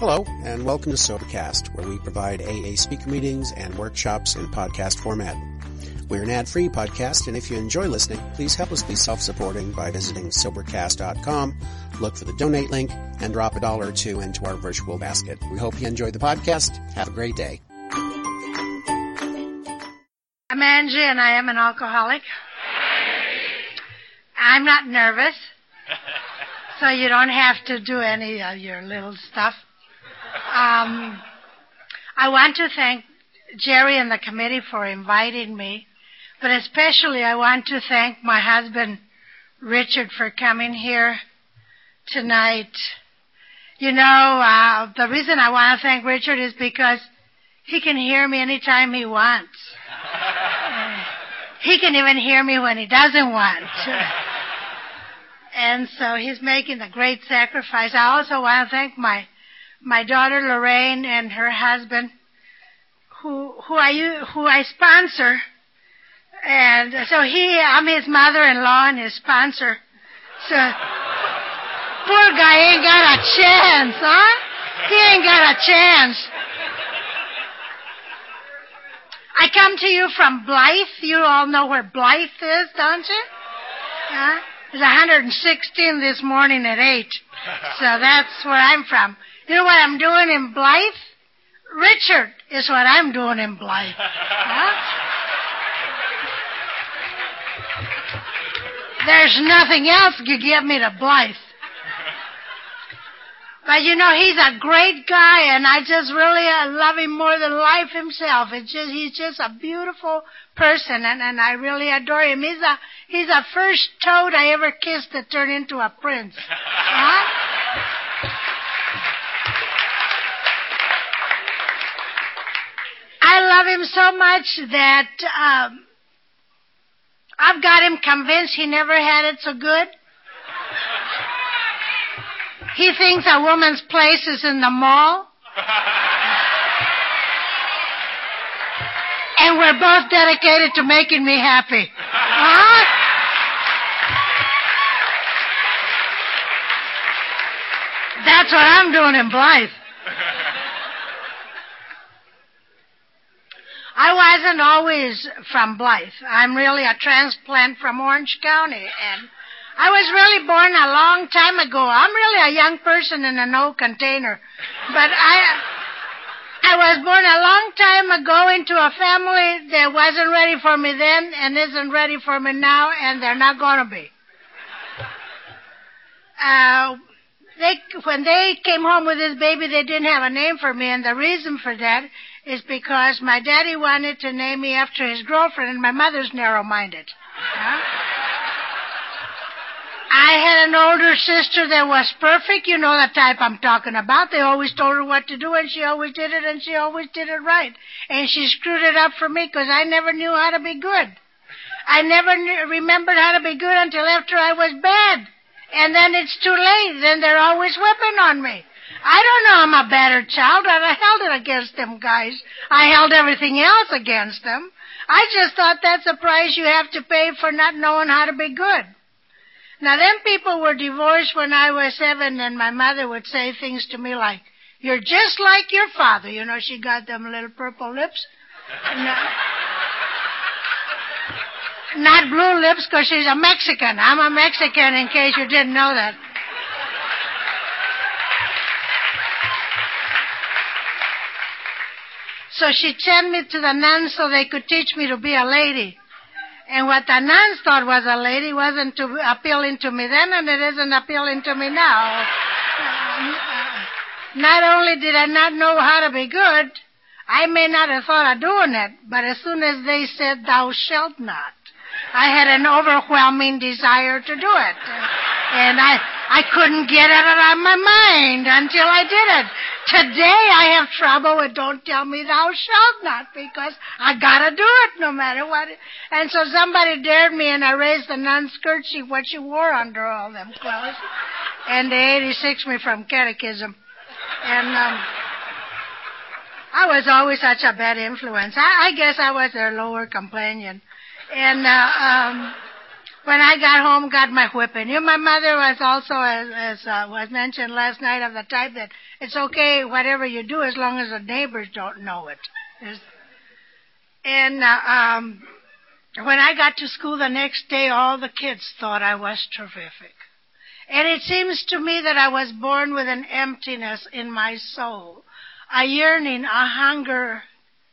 Hello, and welcome to Sobercast, where we provide AA speaker meetings and workshops in podcast format. We're an ad-free podcast, and if you enjoy listening, please help us be self-supporting by visiting Sobercast.com, look for the donate link, and drop a dollar or two into our virtual basket. We hope you enjoy the podcast. Have a great day. I'm Angie, and I am an alcoholic. I'm not nervous, so you don't have to do any of your little stuff. Um, I want to thank Jerry and the committee for inviting me, but especially I want to thank my husband, Richard, for coming here tonight. You know, uh, the reason I want to thank Richard is because he can hear me anytime he wants. Uh, he can even hear me when he doesn't want. and so he's making a great sacrifice. I also want to thank my my daughter Lorraine and her husband, who who I who I sponsor, and so he I'm his mother-in-law and his sponsor. So poor guy ain't got a chance, huh? He ain't got a chance. I come to you from Blythe. You all know where Blythe is, don't you? Huh? It's 116 this morning at 8. So that's where I'm from. You know what I'm doing in Blythe? Richard is what I'm doing in Blythe. Huh? There's nothing else could get me to Blythe. But you know, he's a great guy, and I just really uh, love him more than life himself. It's just he's just a beautiful person, and, and I really adore him. He's a he's a first toad I ever kissed that turned into a prince. Huh? Love him so much that um, I've got him convinced he never had it so good. He thinks a woman's place is in the mall. and we're both dedicated to making me happy. Huh? That's what I'm doing in Blythe. I wasn't always from Blythe. I'm really a transplant from Orange County, and I was really born a long time ago. I'm really a young person in an old container, but I. I was born a long time ago into a family that wasn't ready for me then and isn't ready for me now, and they're not going to be. Uh, they, when they came home with this baby, they didn't have a name for me, and the reason for that is because my daddy wanted to name me after his girlfriend, and my mother's narrow-minded. Huh? I had an older sister that was perfect. You know the type I'm talking about. They always told her what to do, and she always did it, and she always did it right. And she screwed it up for me because I never knew how to be good. I never knew, remembered how to be good until after I was bad. And then it's too late. Then they're always whipping on me. I don't know I'm a better child, I held it against them guys. I held everything else against them. I just thought that's a price you have to pay for not knowing how to be good. Now, them people were divorced when I was seven, and my mother would say things to me like, You're just like your father. You know, she got them little purple lips. not, not blue lips because she's a Mexican. I'm a Mexican, in case you didn't know that. So she sent me to the nuns so they could teach me to be a lady. And what the nuns thought was a lady wasn't to appealing to me then, and it isn't appealing to me now. Uh, not only did I not know how to be good, I may not have thought of doing it, but as soon as they said, thou shalt not, I had an overwhelming desire to do it. And I, I couldn't get it out of my mind until I did it. Today I have trouble with don't tell me thou shalt not because I gotta do it no matter what. And so somebody dared me and I raised the nun skirt she what she wore under all them clothes. And they 86 me from catechism. And, um, I was always such a bad influence. I, I guess I was their lower companion. And, uh, um, when I got home, got my whipping. You know, my mother was also, as, as uh, was mentioned last night, of the type that it's okay whatever you do as long as the neighbors don't know it. And uh, um, when I got to school the next day, all the kids thought I was terrific. And it seems to me that I was born with an emptiness in my soul, a yearning, a hunger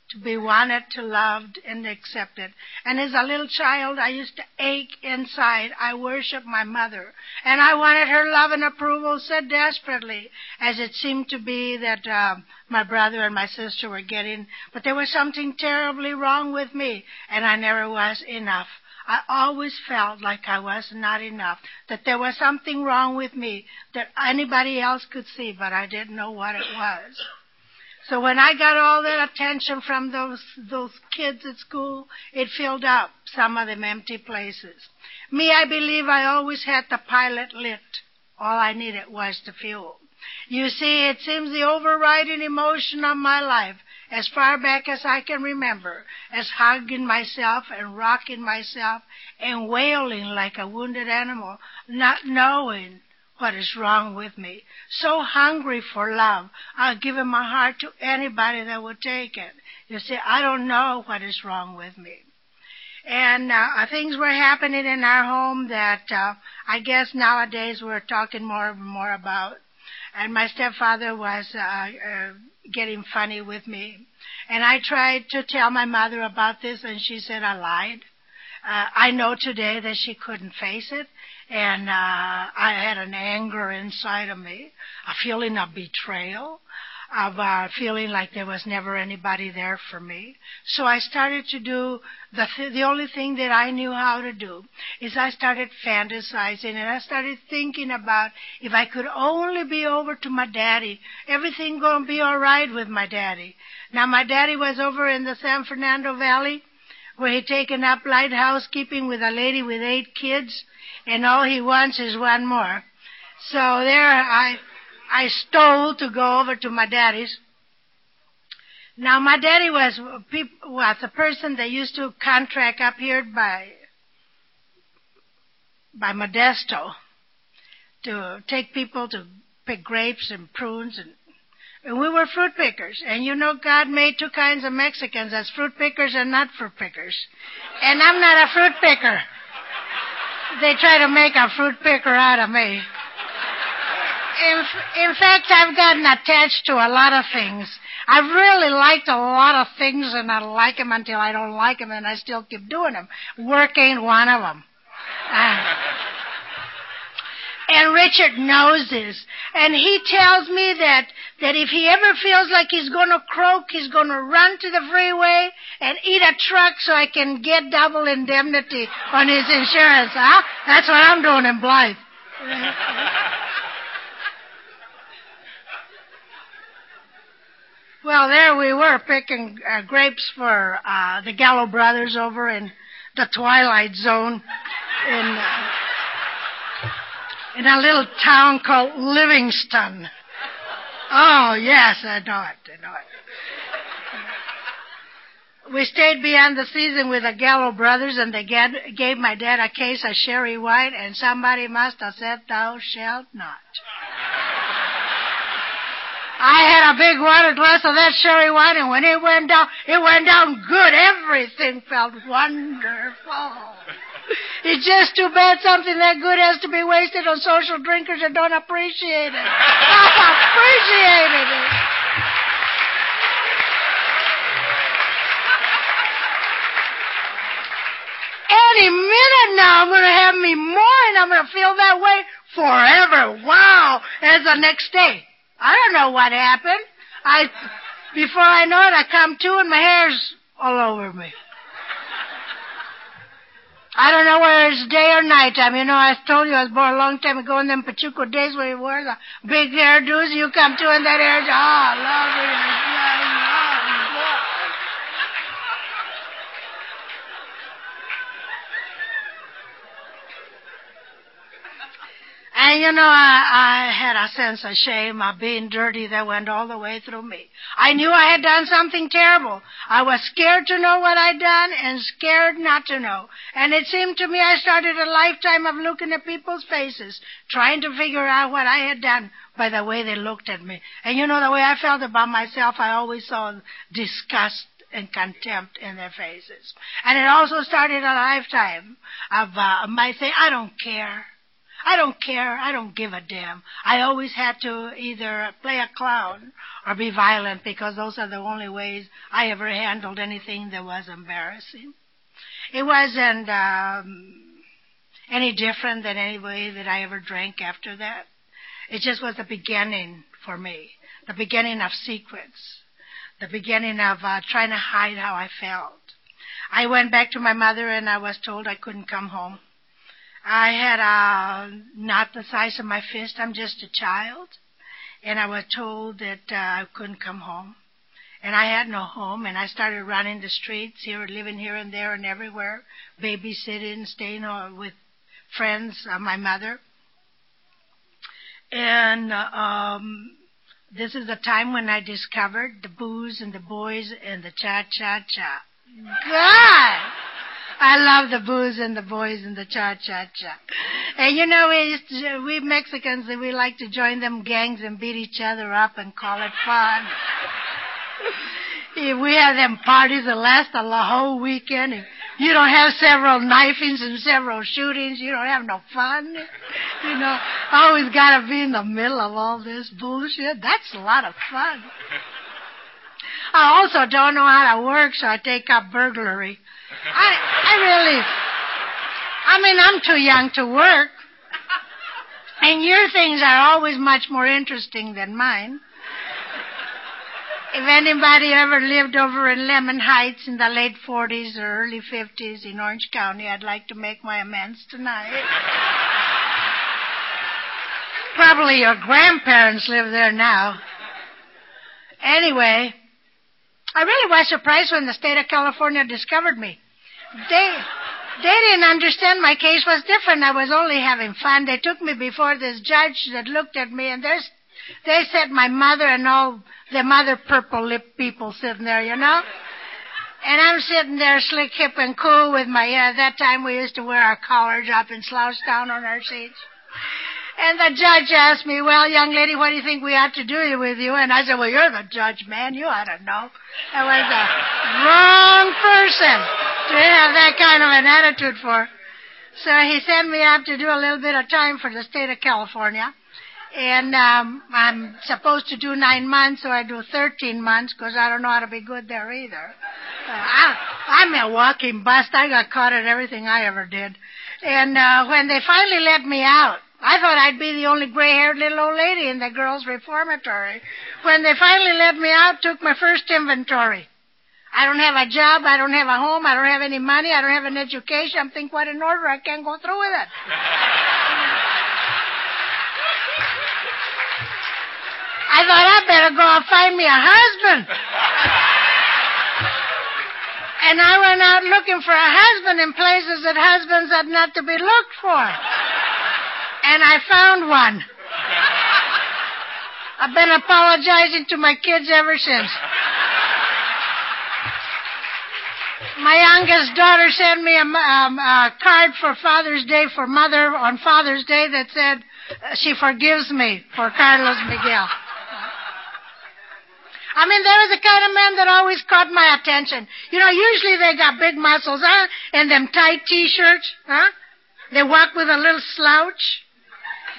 to be wanted, to loved, and accepted. And as a little child, I used to ache inside. I worshiped my mother, and I wanted her love and approval so desperately, as it seemed to be that uh, my brother and my sister were getting. But there was something terribly wrong with me, and I never was enough. I always felt like I was not enough, that there was something wrong with me that anybody else could see, but I didn't know what it was. So when I got all that attention from those those kids at school, it filled up some of them empty places. Me, I believe I always had the pilot lit. All I needed was the fuel. You see, it seems the overriding emotion of my life, as far back as I can remember, as hugging myself and rocking myself and wailing like a wounded animal, not knowing what is wrong with me. So hungry for love. I'll give my heart to anybody that will take it. You see, I don't know what is wrong with me. And uh, things were happening in our home that uh, I guess nowadays we're talking more and more about. And my stepfather was uh, uh, getting funny with me. And I tried to tell my mother about this, and she said I lied. Uh, I know today that she couldn't face it, and uh, I had an anger inside of me, a feeling of betrayal, of uh, feeling like there was never anybody there for me. So I started to do the th- the only thing that I knew how to do is I started fantasizing and I started thinking about if I could only be over to my daddy, everything gonna be all right with my daddy. Now my daddy was over in the San Fernando Valley where he'd taken up light housekeeping with a lady with eight kids and all he wants is one more. So there I, I stole to go over to my daddy's. Now my daddy was was a person that used to contract up here by by Modesto to take people to pick grapes and prunes and and we were fruit pickers. And you know God made two kinds of Mexicans as fruit pickers and not fruit pickers. And I'm not a fruit picker they try to make a fruit picker out of me. In, in fact, I've gotten attached to a lot of things. I've really liked a lot of things, and I like them until I don't like them, and I still keep doing them. Work ain't one of them. Uh, and Richard knows this. And he tells me that, that if he ever feels like he's gonna croak, he's gonna run to the freeway and eat a truck so I can get double indemnity on his insurance, huh? That's what I'm doing in Blythe. well, there we were picking uh, grapes for uh, the Gallo brothers over in the Twilight Zone in. Uh, in a little town called Livingston. Oh, yes, I know it, I know it. We stayed beyond the season with the Gallo brothers, and they gave my dad a case of sherry wine, and somebody must have said, Thou shalt not. I had a big water glass of that sherry wine, and when it went down, it went down good. Everything felt wonderful. It's just too bad something that good has to be wasted on social drinkers that don't appreciate it. Not appreciated it. Any minute now, I'm going to have me more, and I'm going to feel that way forever. Wow! As the next day. I don't know what happened. I, before I know it, I come to and my hair's all over me. I don't know whether it's day or night time. You know, I told you I was born a long time ago in them Pachuco days where you wore the big hairdos. You come to in that hair, oh, ah, lovely. You know, I, I had a sense of shame of being dirty that went all the way through me. I knew I had done something terrible. I was scared to know what I'd done and scared not to know. And it seemed to me I started a lifetime of looking at people's faces, trying to figure out what I had done by the way they looked at me. And you know, the way I felt about myself, I always saw disgust and contempt in their faces. And it also started a lifetime of uh, my saying, I don't care. I don't care. I don't give a damn. I always had to either play a clown or be violent because those are the only ways I ever handled anything that was embarrassing. It wasn't um, any different than any way that I ever drank after that. It just was the beginning for me, the beginning of secrets, the beginning of uh, trying to hide how I felt. I went back to my mother and I was told I couldn't come home. I had uh, not the size of my fist. I'm just a child. And I was told that uh, I couldn't come home. And I had no home, and I started running the streets here, living here and there and everywhere, babysitting, staying uh, with friends of my mother. And um, this is the time when I discovered the booze and the boys and the cha cha cha. God! I love the booze and the boys and the cha cha cha. And you know, we to, we Mexicans we like to join them gangs and beat each other up and call it fun. we have them parties that last a whole weekend. If you don't have several knifings and several shootings, you don't have no fun. You know, always got to be in the middle of all this bullshit. That's a lot of fun. I also don't know how to work, so I take up burglary. I, I really, I mean, I'm too young to work. And your things are always much more interesting than mine. If anybody ever lived over in Lemon Heights in the late 40s or early 50s in Orange County, I'd like to make my amends tonight. Probably your grandparents live there now. Anyway, I really was surprised when the state of California discovered me. They they didn't understand my case was different. I was only having fun. They took me before this judge that looked at me, and there's they said my mother and all the mother purple lip people sitting there, you know. And I'm sitting there slick, hip, and cool with my. Uh, that time we used to wear our collars up and slouch down on our seats. And the judge asked me, well, young lady, what do you think we ought to do with you? And I said, well, you're the judge, man. You ought to know. I was the wrong person to have that kind of an attitude for. So he sent me up to do a little bit of time for the state of California. And um, I'm supposed to do nine months, so I do 13 months because I don't know how to be good there either. Uh, I, I'm a walking bust. I got caught at everything I ever did. And uh, when they finally let me out, I thought I'd be the only gray-haired little old lady in the girls' reformatory. When they finally let me out, took my first inventory. I don't have a job, I don't have a home, I don't have any money, I don't have an education. I'm thinking, what in order? I can't go through with it. I thought I'd better go and find me a husband. and I went out looking for a husband in places that husbands are not to be looked for and I found one. I've been apologizing to my kids ever since. My youngest daughter sent me a, um, a card for Father's Day for Mother on Father's Day that said uh, she forgives me for Carlos Miguel. I mean, there was the kind of man that always caught my attention. You know, usually they got big muscles, huh? And them tight t-shirts, huh? They walk with a little slouch.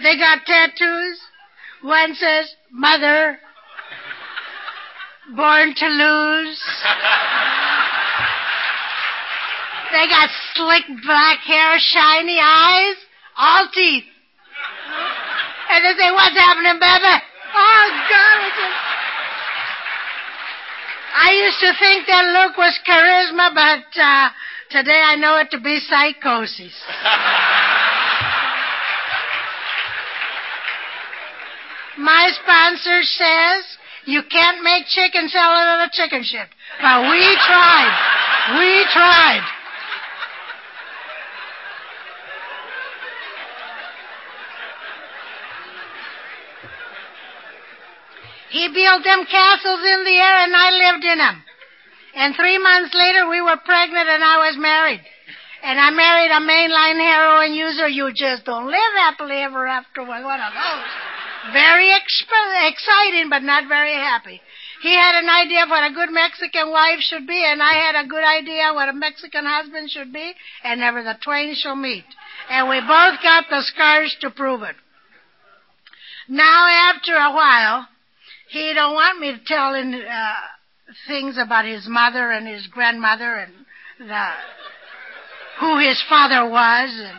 They got tattoos. One says, Mother, born to lose. they got slick black hair, shiny eyes, all teeth. And they say, What's happening, baby? Oh, God. I used to think that look was charisma, but uh, today I know it to be psychosis. My sponsor says you can't make chicken salad out of chicken shit. But we tried. We tried. He built them castles in the air and I lived in them. And three months later we were pregnant and I was married. And I married a mainline heroin user. You just don't live happily ever after. One of those. Very exp- exciting, but not very happy. He had an idea of what a good Mexican wife should be, and I had a good idea what a Mexican husband should be, and never the twain shall meet. And we both got the scars to prove it. Now, after a while, he don't want me to tell him uh, things about his mother and his grandmother and the who his father was and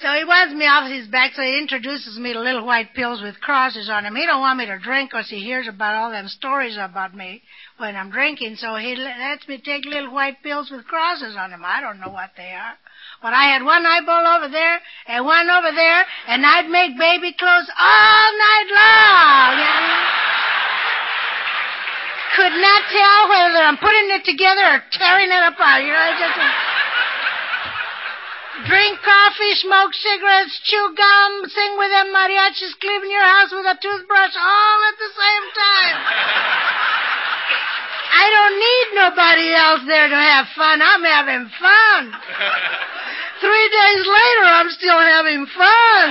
So he wants me off his back, so he introduces me to little white pills with crosses on them. He don't want me to drink because he hears about all them stories about me when I'm drinking, so he lets me take little white pills with crosses on them. I don't know what they are. But I had one eyeball over there and one over there, and I'd make baby clothes all night long. Could not tell whether I'm putting it together or tearing it apart. You know, I just drink coffee, smoke cigarettes, chew gum, sing with them mariachis, clean your house with a toothbrush all at the same time. I don't need nobody else there to have fun. I'm having fun. Three days later, I'm still having fun.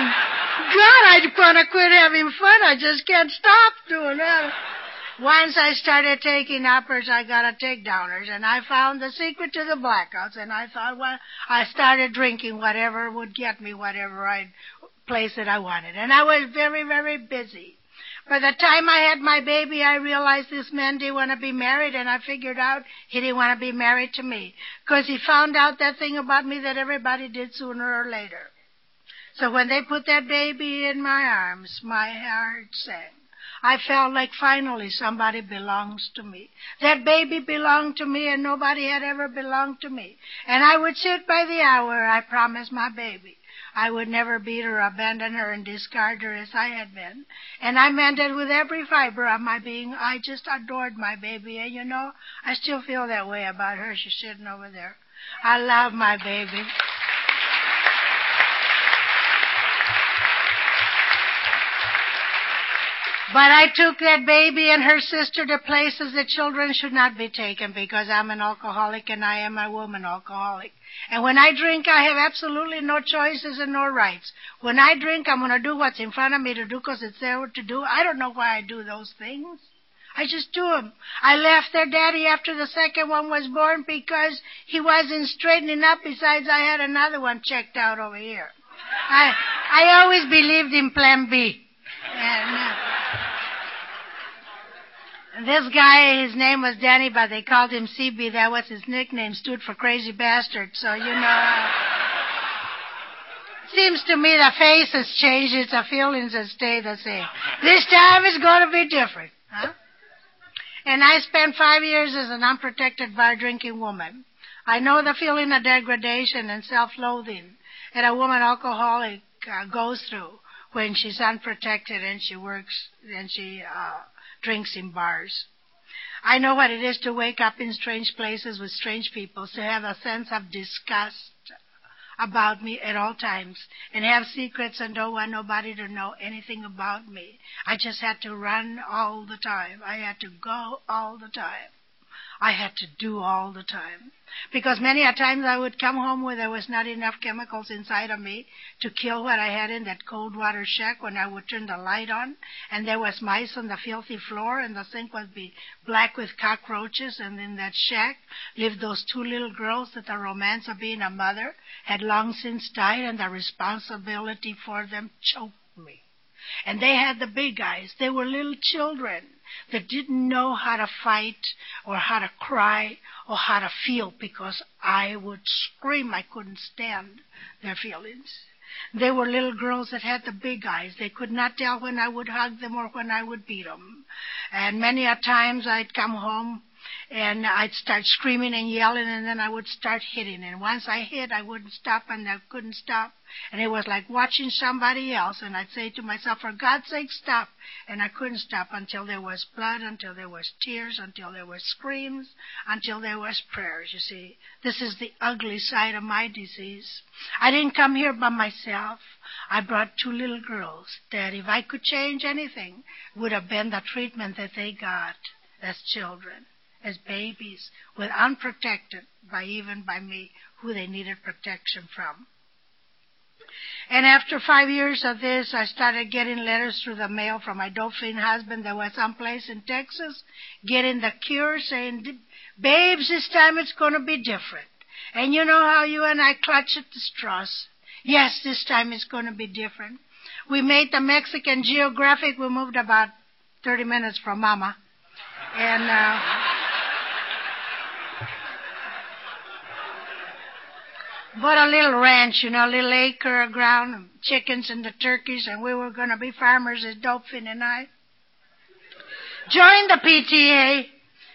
God, I want to quit having fun. I just can't stop doing that. Once I started taking uppers, I got a takedowners, and I found the secret to the blackouts. And I thought, well, I started drinking whatever would get me whatever I place that I wanted, and I was very, very busy. By the time I had my baby, I realized this man didn't want to be married, and I figured out he didn't want to be married to me because he found out that thing about me that everybody did sooner or later. So when they put that baby in my arms, my heart sank. I felt like finally somebody belongs to me. That baby belonged to me and nobody had ever belonged to me. And I would sit by the hour I promised my baby. I would never beat her, abandon her, and discard her as I had been. And I meant it with every fiber of my being. I just adored my baby. And you know, I still feel that way about her. She's sitting over there. I love my baby. But I took that baby and her sister to places that children should not be taken because I'm an alcoholic and I am a woman alcoholic. And when I drink, I have absolutely no choices and no rights. When I drink, I'm going to do what's in front of me to do because it's there to do. I don't know why I do those things. I just do them. I left their daddy after the second one was born because he wasn't straightening up. Besides, I had another one checked out over here. I I always believed in Plan B. And, uh, this guy, his name was Danny, but they called him CB. That was his nickname, stood for crazy bastard. So, you know. Seems to me the face has changed, the feelings that stay the same. This time it's going to be different. Huh? And I spent five years as an unprotected bar drinking woman. I know the feeling of degradation and self loathing that a woman alcoholic uh, goes through when she's unprotected and she works and she uh, drinks in bars. I know what it is to wake up in strange places with strange people, to have a sense of disgust about me at all times and have secrets and don't want nobody to know anything about me. I just had to run all the time. I had to go all the time. I had to do all the time. Because many a times I would come home where there was not enough chemicals inside of me to kill what I had in that cold water shack when I would turn the light on and there was mice on the filthy floor and the sink would be black with cockroaches and in that shack lived those two little girls that the romance of being a mother had long since died and the responsibility for them choked me. And they had the big eyes. They were little children that didn't know how to fight or how to cry or how to feel because I would scream. I couldn't stand their feelings. They were little girls that had the big eyes. They could not tell when I would hug them or when I would beat them. And many a times I'd come home and I'd start screaming and yelling, and then I would start hitting. And once I hit, I wouldn't stop, and I couldn't stop. And it was like watching somebody else. And I'd say to myself, "For God's sake, stop!" And I couldn't stop until there was blood, until there was tears, until there were screams, until there was prayers. You see, this is the ugly side of my disease. I didn't come here by myself. I brought two little girls that, if I could change anything, would have been the treatment that they got as children as babies, with unprotected by even by me, who they needed protection from. And after five years of this, I started getting letters through the mail from my dope fiend husband that was someplace in Texas, getting the cure, saying, Babes, this time it's going to be different. And you know how you and I clutch at the straws. Yes, this time it's going to be different. We made the Mexican geographic. We moved about 30 minutes from Mama. And, uh, bought a little ranch, you know, a little acre of ground, chickens and the turkeys, and we were going to be farmers as dope fiend and I. Joined the PTA,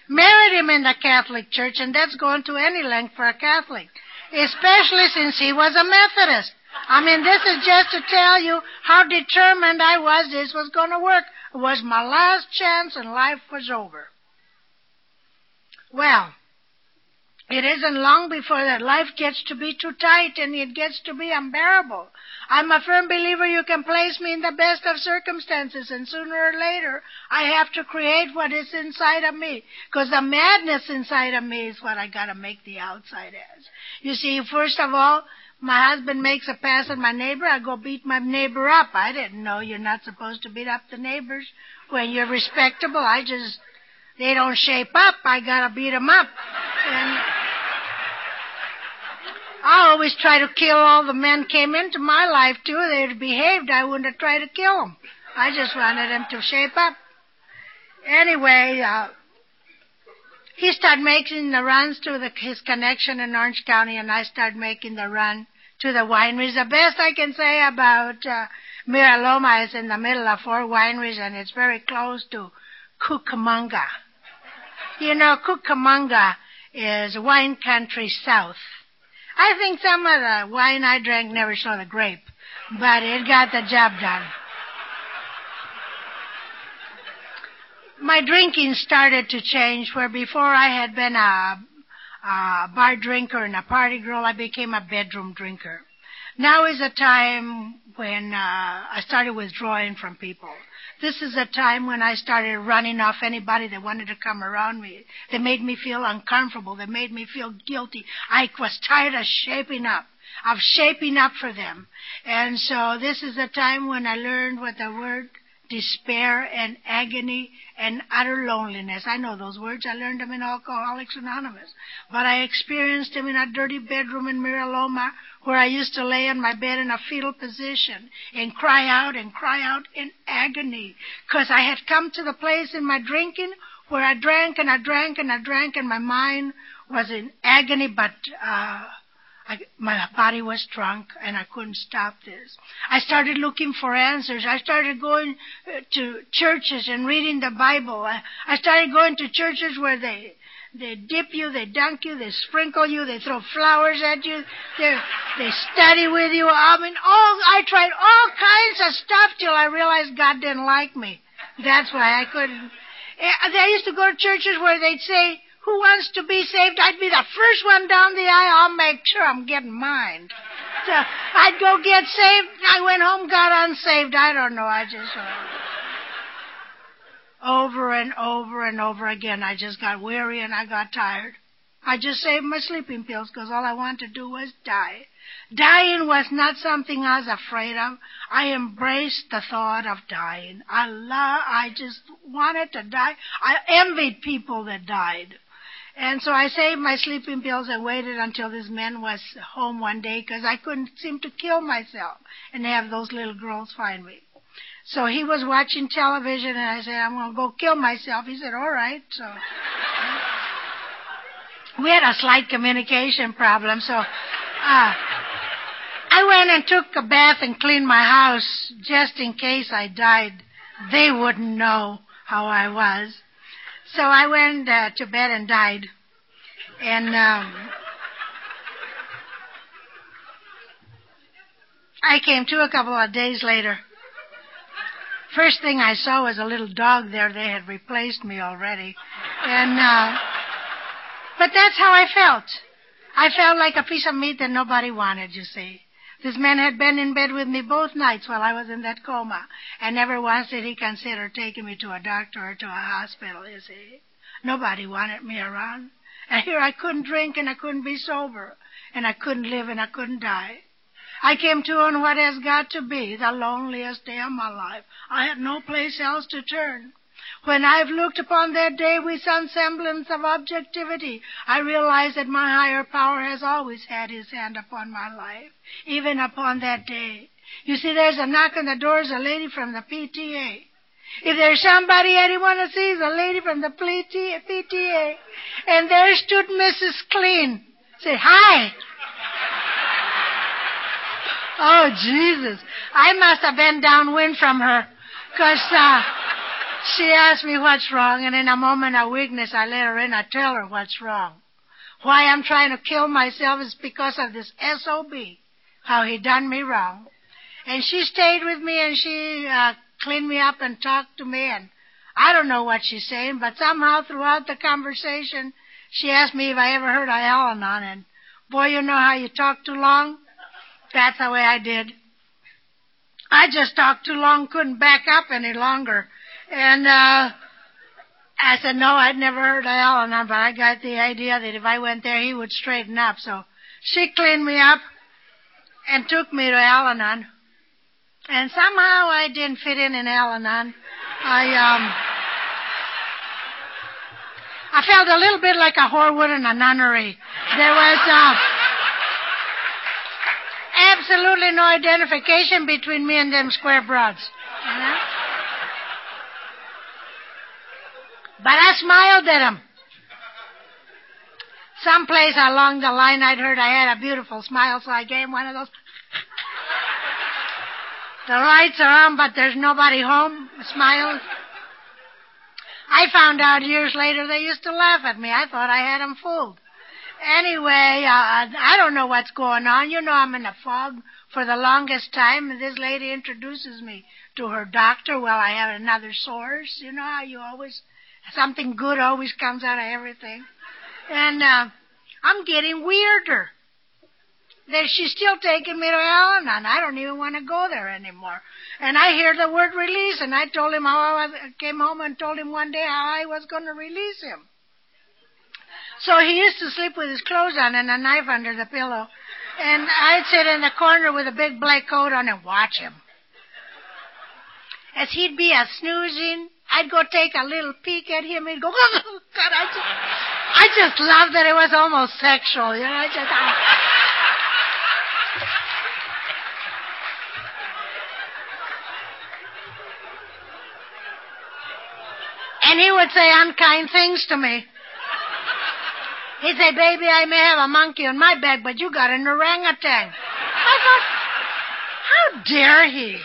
married him in the Catholic Church, and that's going to any length for a Catholic, especially since he was a Methodist. I mean, this is just to tell you how determined I was this was going to work. It was my last chance and life was over. Well, it isn't long before that life gets to be too tight and it gets to be unbearable. I'm a firm believer you can place me in the best of circumstances and sooner or later I have to create what is inside of me. Because the madness inside of me is what I gotta make the outside as. You see, first of all, my husband makes a pass at my neighbor, I go beat my neighbor up. I didn't know you're not supposed to beat up the neighbors when you're respectable. I just, they don't shape up, I gotta beat them up. And I always try to kill all the men came into my life too. They'd behaved. I wouldn't have tried to kill them. I just wanted them to shape up. Anyway, uh, he started making the runs to the, his connection in Orange County, and I started making the run to the wineries. The best I can say about uh, Mira Loma is in the middle of four wineries, and it's very close to Cucamonga. You know, Cucamonga is wine country south. I think some of the wine I drank never saw the grape, but it got the job done. My drinking started to change where before I had been a, a bar drinker and a party girl, I became a bedroom drinker. Now is a time when uh, I started withdrawing from people. This is a time when I started running off anybody that wanted to come around me. They made me feel uncomfortable. They made me feel guilty. I was tired of shaping up, of shaping up for them. And so this is a time when I learned what the word despair and agony and utter loneliness. I know those words. I learned them in Alcoholics Anonymous. But I experienced them in a dirty bedroom in Mira Loma where I used to lay on my bed in a fetal position and cry out and cry out in agony because I had come to the place in my drinking where I drank and I drank and I drank and my mind was in agony, but uh, I, my body was drunk and I couldn't stop this. I started looking for answers. I started going uh, to churches and reading the Bible. I, I started going to churches where they they dip you, they dunk you, they sprinkle you, they throw flowers at you, they they study with you. I mean, all I tried all kinds of stuff till I realized God didn't like me. That's why I couldn't. Eh, I used to go to churches where they'd say, "Who wants to be saved?" I'd be the first one down the aisle. I'll make sure I'm getting mine. So I'd go get saved. I went home, got unsaved. I don't know. I just. Over and over and over again. I just got weary and I got tired. I just saved my sleeping pills because all I wanted to do was die. Dying was not something I was afraid of. I embraced the thought of dying. I love, I just wanted to die. I envied people that died. And so I saved my sleeping pills and waited until this man was home one day because I couldn't seem to kill myself and have those little girls find me. So he was watching television, and I said, I'm going to go kill myself. He said, all right. So we had a slight communication problem. So uh, I went and took a bath and cleaned my house just in case I died. They wouldn't know how I was. So I went uh, to bed and died. And um, I came to a couple of days later. First thing I saw was a little dog there. They had replaced me already. And, uh, but that's how I felt. I felt like a piece of meat that nobody wanted, you see. This man had been in bed with me both nights while I was in that coma, and never once did he consider taking me to a doctor or to a hospital, you see. Nobody wanted me around. And here I couldn't drink and I couldn't be sober, and I couldn't live and I couldn't die. I came to on what has got to be the loneliest day of my life. I had no place else to turn. When I've looked upon that day with some semblance of objectivity, I realize that my higher power has always had his hand upon my life, even upon that day. You see, there's a knock on the door, a lady from the PTA. If there's somebody anyone to see, it's a lady from the PTA. And there stood Mrs. Clean. Say, hi. Oh, Jesus. I must have been downwind from her. Because uh, she asked me what's wrong, and in a moment of weakness, I let her in. I tell her what's wrong. Why I'm trying to kill myself is because of this SOB, how he done me wrong. And she stayed with me, and she uh, cleaned me up and talked to me, and I don't know what she's saying, but somehow throughout the conversation, she asked me if I ever heard of Al-Anon, and boy, you know how you talk too long? That's the way I did. I just talked too long, couldn't back up any longer. And uh I said, no, I'd never heard of Al-Anon, but I got the idea that if I went there, he would straighten up. So she cleaned me up and took me to Al-Anon. And somehow I didn't fit in in Al-Anon. I, um, I felt a little bit like a whore would in a nunnery. There was, uh, absolutely no identification between me and them square broads. You know? But I smiled at them. Someplace along the line I'd heard I had a beautiful smile, so I gave him one of those. the lights are on, but there's nobody home. Smile. I found out years later they used to laugh at me. I thought I had them fooled. Anyway, uh, I don't know what's going on. You know I'm in a fog for the longest time, and this lady introduces me to her doctor. Well, I have another source. You know how you always something good always comes out of everything. And uh, I'm getting weirder. That she's still taking me to Al-Anon. I don't even want to go there anymore. And I hear the word release, and I told him how I was, came home and told him one day how I was going to release him. So he used to sleep with his clothes on and a knife under the pillow. And I'd sit in the corner with a big black coat on and watch him. As he'd be a snoozing, I'd go take a little peek at him. He'd go, oh, God, I just, I just loved that it was almost sexual. You know, I just, I, and he would say unkind things to me. He'd say, baby, I may have a monkey on my back, but you got an orangutan. I thought, how dare he?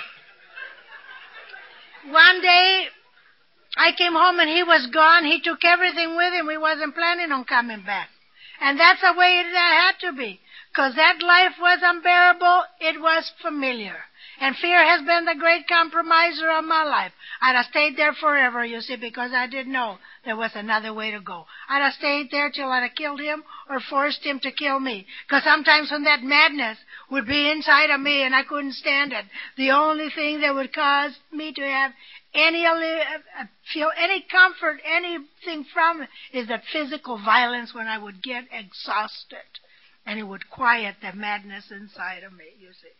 One day, I came home and he was gone. He took everything with him. He wasn't planning on coming back. And that's the way it had to be. Because that life was unbearable. It was familiar. And fear has been the great compromiser of my life. I'd have stayed there forever, you see, because I didn't know there was another way to go. I'd have stayed there till I'd have killed him or forced him to kill me. Because sometimes when that madness would be inside of me and I couldn't stand it, the only thing that would cause me to have any uh, feel any comfort, anything from it, is that physical violence when I would get exhausted, and it would quiet the madness inside of me. You see.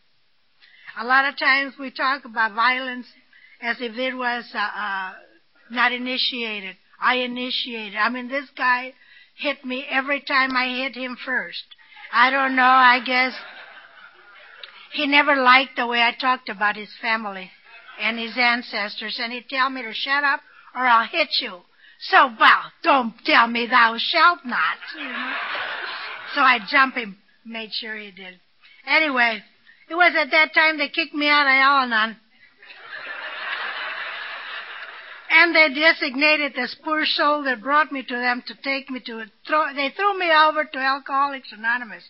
A lot of times we talk about violence as if it was uh, uh, not initiated. I initiated. I mean, this guy hit me every time I hit him first. I don't know. I guess he never liked the way I talked about his family and his ancestors, and he'd tell me to shut up or I'll hit you. So, well, don't tell me thou shalt not. You know? So I jump him, made sure he did. Anyway, it was at that time they kicked me out of Al-Anon. And they designated this poor soul that brought me to them to take me to throw, they threw me over to Alcoholics Anonymous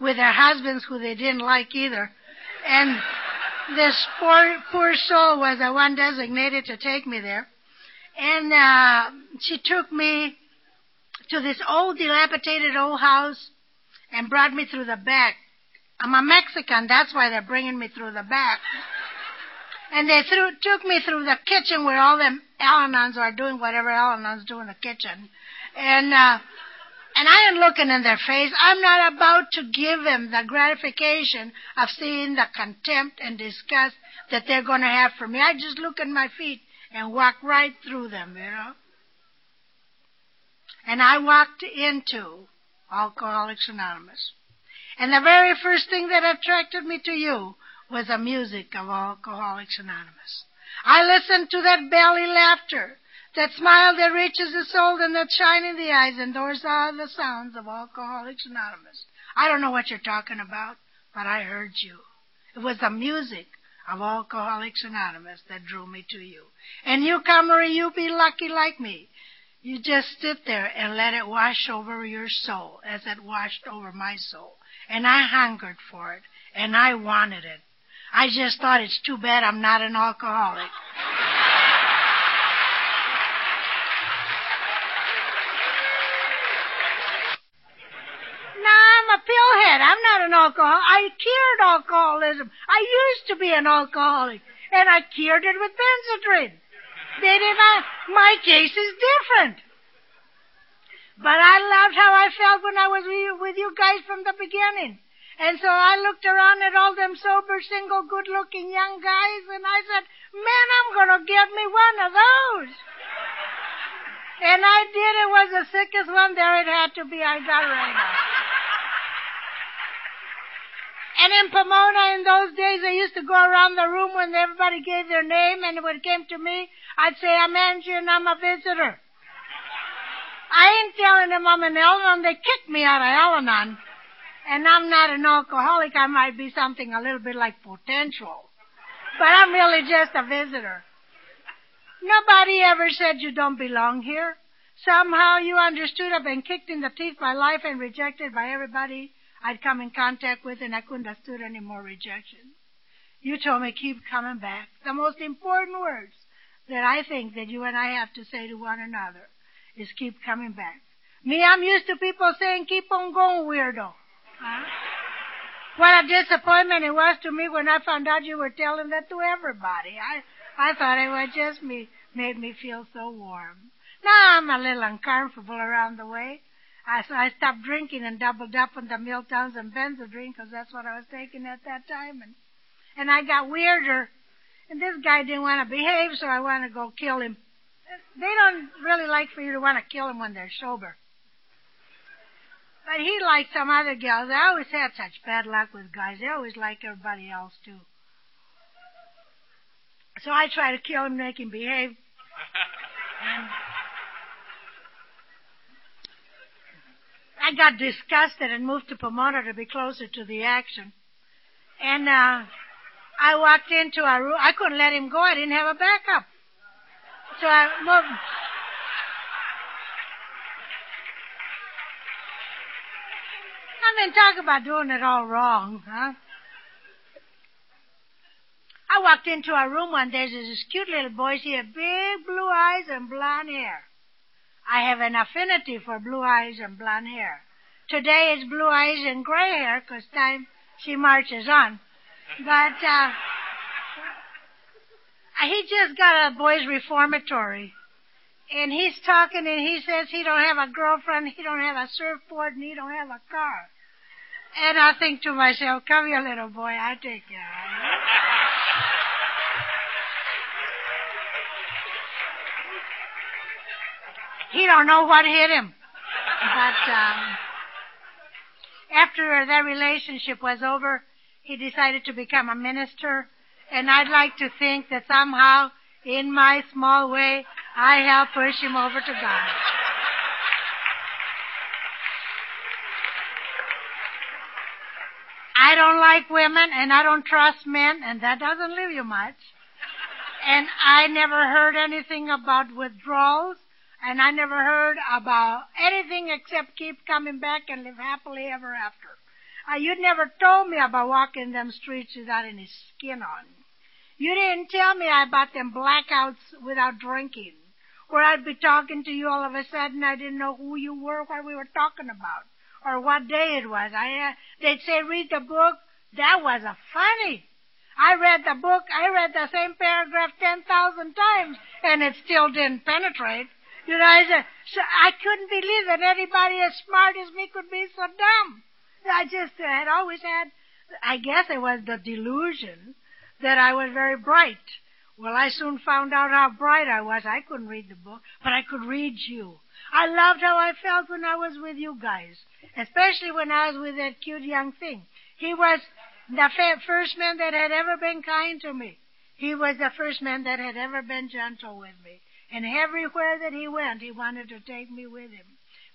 with their husbands who they didn't like either. And this poor, poor soul was the one designated to take me there. And, uh, she took me to this old dilapidated old house and brought me through the back. I'm a Mexican, that's why they're bringing me through the back. And they threw, took me through the kitchen where all them Al-Anons are doing whatever Al-Anons do in the kitchen. And, uh, and I am looking in their face. I'm not about to give them the gratification of seeing the contempt and disgust that they're going to have for me. I just look at my feet and walk right through them, you know. And I walked into Alcoholics Anonymous. And the very first thing that attracted me to you was the music of Alcoholics Anonymous. I listened to that belly laughter, that smile that reaches the soul and that shine in the eyes, and those are the sounds of Alcoholics Anonymous. I don't know what you're talking about, but I heard you. It was the music of Alcoholics Anonymous that drew me to you. And newcomer, you be lucky like me. You just sit there and let it wash over your soul as it washed over my soul. And I hungered for it, and I wanted it. I just thought it's too bad I'm not an alcoholic. no, I'm a pillhead. I'm not an alcoholic. I cured alcoholism. I used to be an alcoholic, and I cured it with Benzedrine. Maybe my, my case is different. But I loved how I felt when I was with you guys from the beginning. And so I looked around at all them sober, single, good-looking young guys, and I said, man, I'm to get me one of those. And I did. It was the sickest one there. It had to be. I got right out. And in Pomona in those days, I used to go around the room when everybody gave their name, and when it came to me, I'd say, I'm Angie and I'm a visitor. I ain't telling them I'm an Al-Anon. They kicked me out of Al-Anon. And I'm not an alcoholic. I might be something a little bit like potential. But I'm really just a visitor. Nobody ever said you don't belong here. Somehow you understood I've been kicked in the teeth by life and rejected by everybody I'd come in contact with and I couldn't have stood any more rejection. You told me keep coming back. The most important words that I think that you and I have to say to one another is keep coming back. Me, I'm used to people saying keep on going, weirdo. Huh? What a disappointment it was to me when I found out you were telling that to everybody. I I thought it was just me made me feel so warm. Now I'm a little uncomfortable around the way. I, so I stopped drinking and doubled up on the Miltowns and Benzedrine because that's what I was taking at that time. And, and I got weirder. And this guy didn't want to behave, so I wanted to go kill him. They don't really like for you to want to kill him when they're sober. But he liked some other gals. I always had such bad luck with guys. They always like everybody else too. So I try to kill him, make him behave. and I got disgusted and moved to Pomona to be closer to the action. And uh, I walked into a room. I couldn't let him go. I didn't have a backup. So I moved. I mean, talk about doing it all wrong, huh? I walked into a room one day. There's this cute little boy. He had big blue eyes and blonde hair. I have an affinity for blue eyes and blonde hair. Today it's blue eyes and gray hair because time she marches on. But uh, he just got a boys' reformatory, and he's talking and he says he don't have a girlfriend, he don't have a surfboard, and he don't have a car. And I think to myself, come here, little boy, I take care he don't know what hit him. But um, after that relationship was over, he decided to become a minister. And I'd like to think that somehow, in my small way, I helped push him over to God. I don't like women and I don't trust men, and that doesn't leave you much. And I never heard anything about withdrawals, and I never heard about anything except keep coming back and live happily ever after. Uh, you never told me about walking them streets without any skin on. You didn't tell me about them blackouts without drinking, where I'd be talking to you all of a sudden I didn't know who you were, what we were talking about, or what day it was. I uh, they'd say read the book. That was a funny. I read the book, I read the same paragraph 10,000 times, and it still didn't penetrate. You know, I said, so I couldn't believe that anybody as smart as me could be so dumb. I just had always had, I guess it was the delusion that I was very bright. Well, I soon found out how bright I was. I couldn't read the book, but I could read you. I loved how I felt when I was with you guys, especially when I was with that cute young thing. He was the first man that had ever been kind to me. He was the first man that had ever been gentle with me. And everywhere that he went, he wanted to take me with him.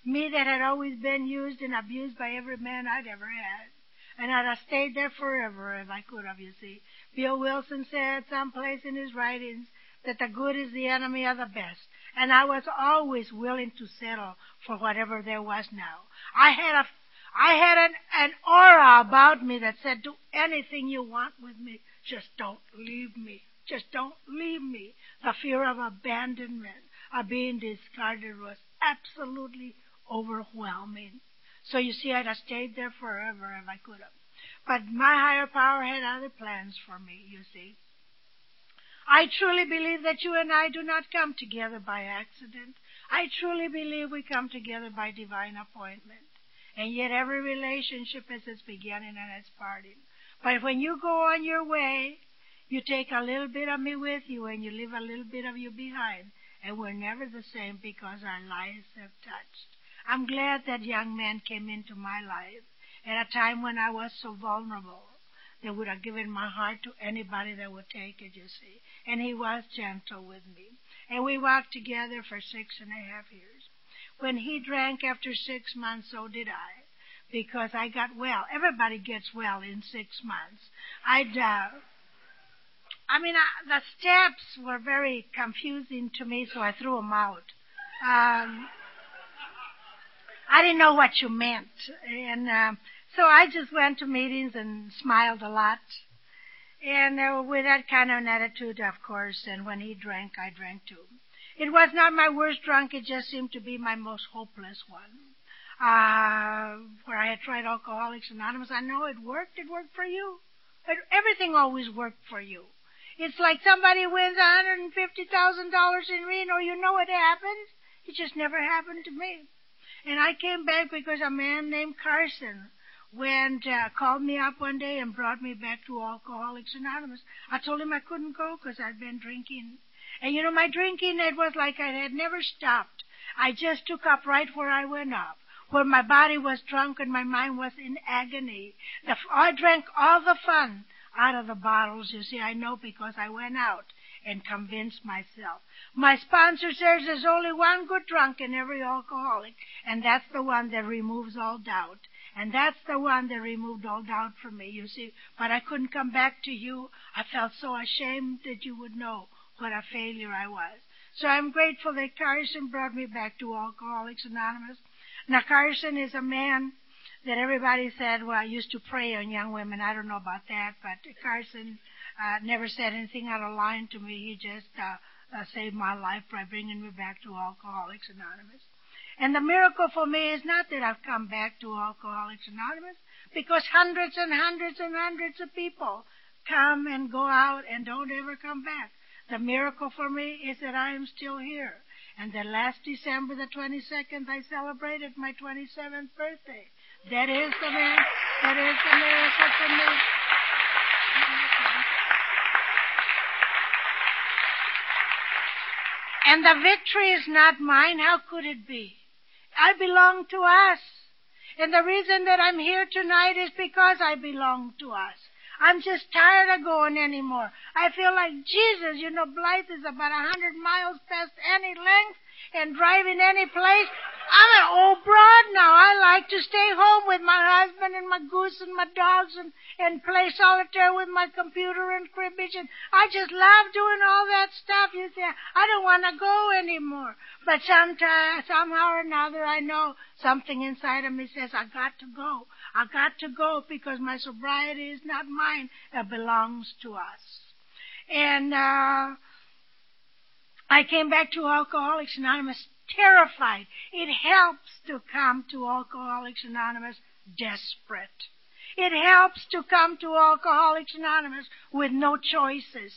Me that had always been used and abused by every man I'd ever had. And I'd have stayed there forever if I could have, you see. Bill Wilson said someplace in his writings that the good is the enemy of the best. And I was always willing to settle for whatever there was now. I had a I had an, an aura about me that said, do anything you want with me. Just don't leave me. Just don't leave me. The fear of abandonment, of being discarded was absolutely overwhelming. So you see, I'd have stayed there forever if I could have. But my higher power had other plans for me, you see. I truly believe that you and I do not come together by accident. I truly believe we come together by divine appointment. And yet every relationship has its beginning and its parting. But when you go on your way, you take a little bit of me with you and you leave a little bit of you behind. And we're never the same because our lives have touched. I'm glad that young man came into my life at a time when I was so vulnerable. They would have given my heart to anybody that would take it, you see. And he was gentle with me. And we walked together for six and a half years. When he drank after six months, so did I, because I got well. Everybody gets well in six months. I'd, uh, I mean, I, the steps were very confusing to me, so I threw them out. Um, I didn't know what you meant, and uh, so I just went to meetings and smiled a lot. And uh, with that kind of an attitude, of course, and when he drank, I drank too. It was not my worst drunk, it just seemed to be my most hopeless one. Uh, where I had tried Alcoholics Anonymous, I know it worked, it worked for you. But everything always worked for you. It's like somebody wins $150,000 in Reno, you know it happens. It just never happened to me. And I came back because a man named Carson went, uh, called me up one day and brought me back to Alcoholics Anonymous. I told him I couldn't go because I'd been drinking and you know, my drinking, it was like I had never stopped. I just took up right where I went up, where my body was drunk and my mind was in agony. The, I drank all the fun out of the bottles, you see, I know because I went out and convinced myself. My sponsor says there's only one good drunk in every alcoholic, and that's the one that removes all doubt. And that's the one that removed all doubt from me, you see. But I couldn't come back to you. I felt so ashamed that you would know what a failure I was. So I'm grateful that Carson brought me back to Alcoholics Anonymous. Now Carson is a man that everybody said, well, I used to prey on young women. I don't know about that, but Carson uh, never said anything out of line to me. He just uh, uh, saved my life by bringing me back to Alcoholics Anonymous. And the miracle for me is not that I've come back to Alcoholics Anonymous, because hundreds and hundreds and hundreds of people come and go out and don't ever come back. The miracle for me is that I am still here. And that last December the 22nd, I celebrated my 27th birthday. That is the man, that is the miracle for me. And the victory is not mine. How could it be? I belong to us. And the reason that I'm here tonight is because I belong to us. I'm just tired of going anymore. I feel like Jesus, you know, Blythe is about a hundred miles past any length and driving any place. I'm an old broad now. I like to stay home with my husband and my goose and my dogs and, and play solitaire with my computer and cribbage and I just love doing all that stuff. You say, I don't want to go anymore. But sometime, somehow or another I know something inside of me says, I got to go. I got to go because my sobriety is not mine. It belongs to us. And, uh, I came back to Alcoholics Anonymous terrified. It helps to come to Alcoholics Anonymous desperate. It helps to come to Alcoholics Anonymous with no choices,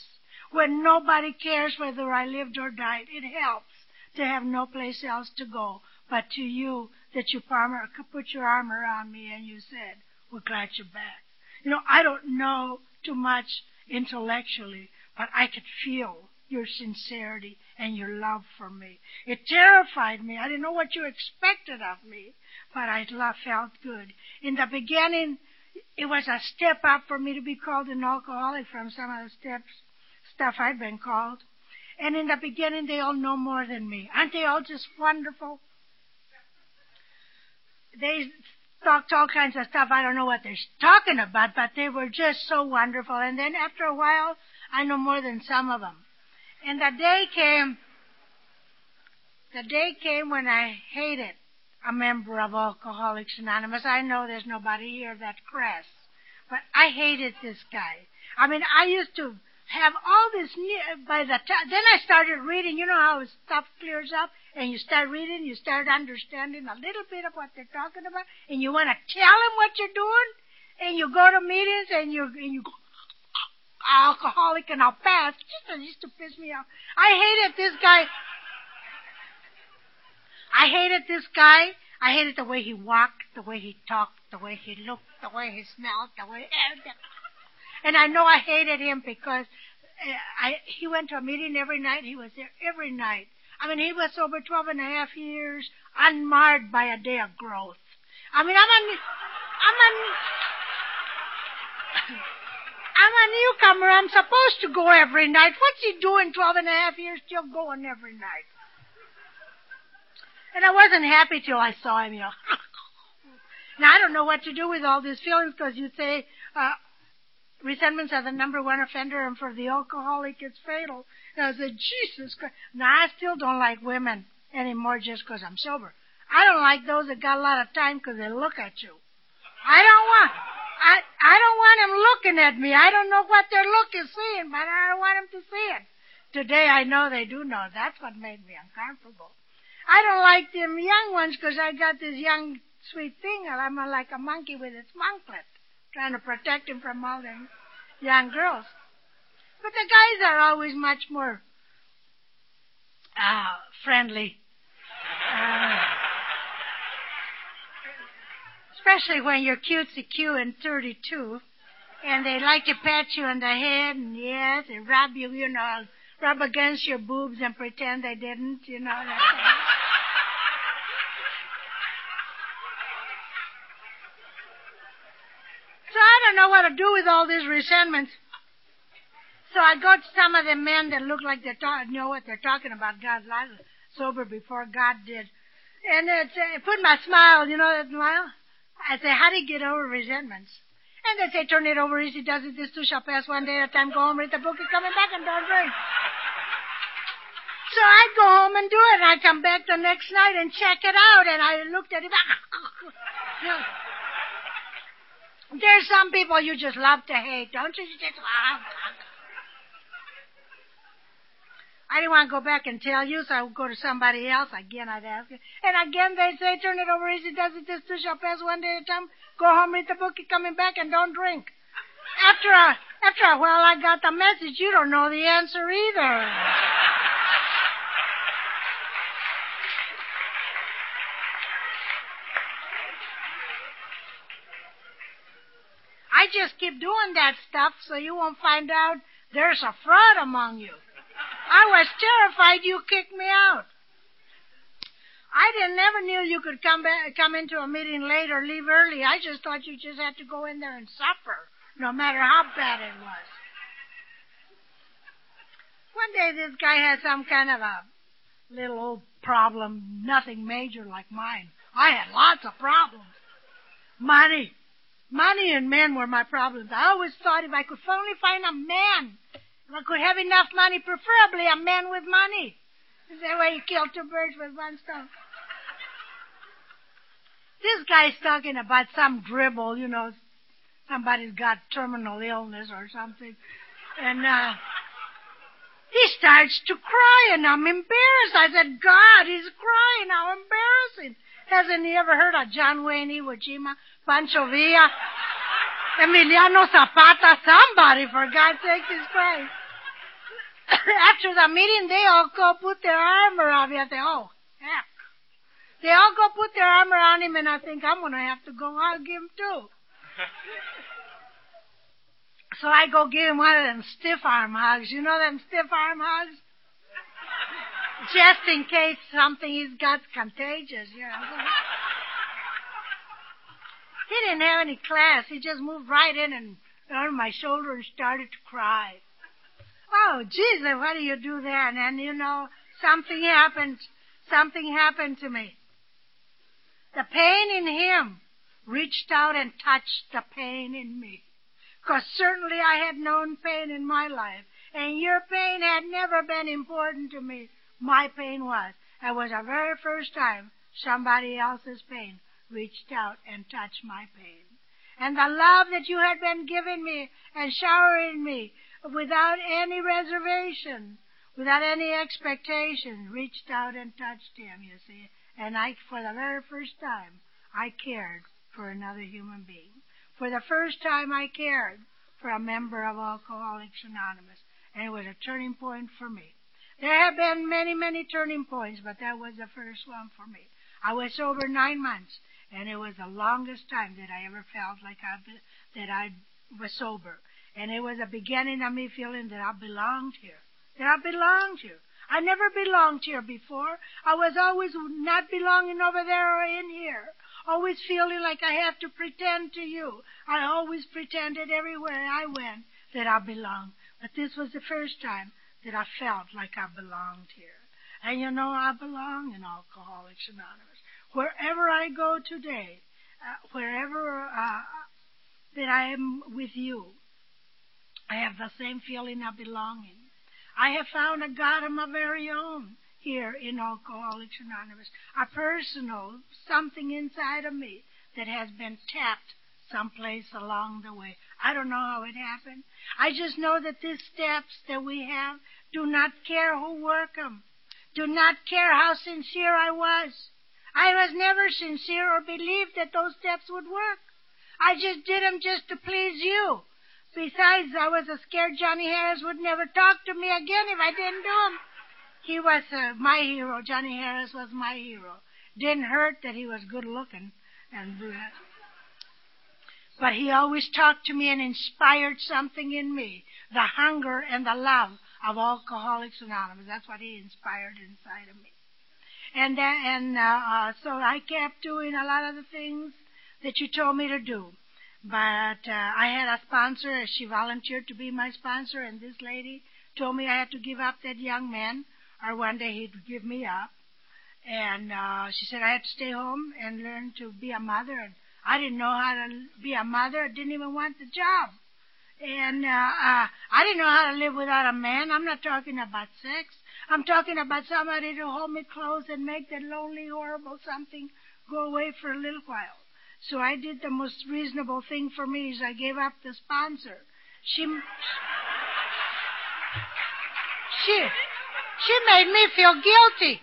when nobody cares whether I lived or died. It helps to have no place else to go but to you that you put your arm around me and you said, we're glad you're back. You know, I don't know too much intellectually, but I could feel your sincerity and your love for me. It terrified me. I didn't know what you expected of me, but I felt good. In the beginning, it was a step up for me to be called an alcoholic from some of the steps, stuff I'd been called. And in the beginning, they all know more than me. Aren't they all just wonderful? They talked all kinds of stuff. I don't know what they're talking about, but they were just so wonderful. And then after a while, I know more than some of them. And the day came, the day came when I hated a member of Alcoholics Anonymous. I know there's nobody here that crass, but I hated this guy. I mean, I used to have all this by the time, then I started reading, you know how stuff clears up, and you start reading, you start understanding a little bit of what they're talking about, and you want to tell them what you're doing, and you go to meetings, and you, and you go, alcoholic and I'll pass. Just used to piss me off. I hated this guy. I hated this guy. I hated the way he walked, the way he talked, the way he looked, the way he smelled, the way and I know I hated him because uh, I he went to a meeting every night. He was there every night. I mean, he was over twelve and a half years, unmarred by a day of growth. I mean, I'm a, I'm a, I'm a newcomer. I'm supposed to go every night. What's he doing 12 and a half years still going every night? And I wasn't happy till I saw him, you know. now, I don't know what to do with all these feelings because you say uh, resentments are the number one offender and for the alcoholic it's fatal. And I said, Jesus Christ. Now, I still don't like women anymore just because I'm sober. I don't like those that got a lot of time because they look at you. I don't want. I I don't want them looking at me. I don't know what their look is seeing, but I don't want them to see it. Today I know they do know. That's what made me uncomfortable. I don't like them young ones because I got this young sweet thing and I'm like a monkey with its monklet, trying to protect him from all them young girls. But the guys are always much more uh, friendly. Uh, especially when you're cutesy cute and 32, and they like to pat you on the head, and yes, and rub you, you know, rub against your boobs and pretend they didn't, you know. That so I don't know what to do with all these resentments. So I go to some of the men that look like they know what they're talking about. God, I was sober before God did. And uh, it put my smile, you know that smile? I say, how do you get over resentments? And they say, turn it over easy, does it, this too shall pass one day at a time, go home, read the book, and coming back and don't drink. So I go home and do it, and I come back the next night and check it out, and I looked at it. There's some people you just love to hate, don't you? You just love. I didn't want to go back and tell you, so I would go to somebody else. Again, I'd ask you. And again, they'd say, turn it over easy, does it, this too shall pass one day at a time. Go home, read the book, you're coming back, and don't drink. After a, after a while, I got the message. You don't know the answer either. I just keep doing that stuff so you won't find out there's a fraud among you. I was terrified you kicked me out. I didn't never knew you could come back, come into a meeting late or leave early. I just thought you just had to go in there and suffer, no matter how bad it was. One day this guy had some kind of a little old problem, nothing major like mine. I had lots of problems. Money. Money and men were my problems. I always thought if I could only find a man, I could have enough money, preferably a man with money. Is that way you kill two birds with one stone? This guy's talking about some dribble, you know, somebody's got terminal illness or something. And, uh, he starts to cry and I'm embarrassed. I said, God, he's crying. How embarrassing. Hasn't he ever heard of John Wayne Iwo Jima, Pancho Villa, Emiliano Zapata, somebody, for God's sake, is crying. After the meeting, they all go put their arm around me. I say, oh, heck. They all go put their arm around him, and I think I'm going to have to go hug him too. so I go give him one of them stiff arm hugs. You know them stiff arm hugs? Just in case something he's got's contagious, you know. he didn't have any class. He just moved right in and on my shoulder and started to cry. Oh, Jesus, what do you do then? And you know, something happened. Something happened to me. The pain in him reached out and touched the pain in me. Because certainly I had known pain in my life. And your pain had never been important to me. My pain was. It was the very first time somebody else's pain reached out and touched my pain. And the love that you had been giving me and showering me without any reservation, without any expectation, reached out and touched him, you see. And I, for the very first time, I cared for another human being. For the first time, I cared for a member of Alcoholics Anonymous. And it was a turning point for me. There have been many, many turning points, but that was the first one for me. I was sober nine months, and it was the longest time that I ever felt like I that I was sober. And it was a beginning of me feeling that I belonged here. That I belonged here. I never belonged here before. I was always not belonging over there or in here. Always feeling like I have to pretend to you. I always pretended everywhere I went that I belonged. But this was the first time that I felt like I belonged here. And you know, I belong in Alcoholics Anonymous. Wherever I go today, uh, wherever uh, that I am with you, I have the same feeling of belonging. I have found a God of my very own here in Alcoholics Anonymous. A personal something inside of me that has been tapped someplace along the way. I don't know how it happened. I just know that these steps that we have do not care who work them. Do not care how sincere I was. I was never sincere or believed that those steps would work. I just did them just to please you. Besides, I was a scared Johnny Harris would never talk to me again if I didn't do him. He was uh, my hero. Johnny Harris was my hero. Didn't hurt that he was good looking and uh, but he always talked to me and inspired something in me. The hunger and the love of Alcoholics Anonymous. That's what he inspired inside of me. And, uh, and uh, uh, so I kept doing a lot of the things that you told me to do. But uh, I had a sponsor. She volunteered to be my sponsor, and this lady told me I had to give up that young man, or one day he'd give me up. And uh, she said I had to stay home and learn to be a mother. And I didn't know how to be a mother. I didn't even want the job. And uh, uh, I didn't know how to live without a man. I'm not talking about sex. I'm talking about somebody to hold me close and make that lonely, horrible something go away for a little while. So I did the most reasonable thing for me is I gave up the sponsor. She she she made me feel guilty.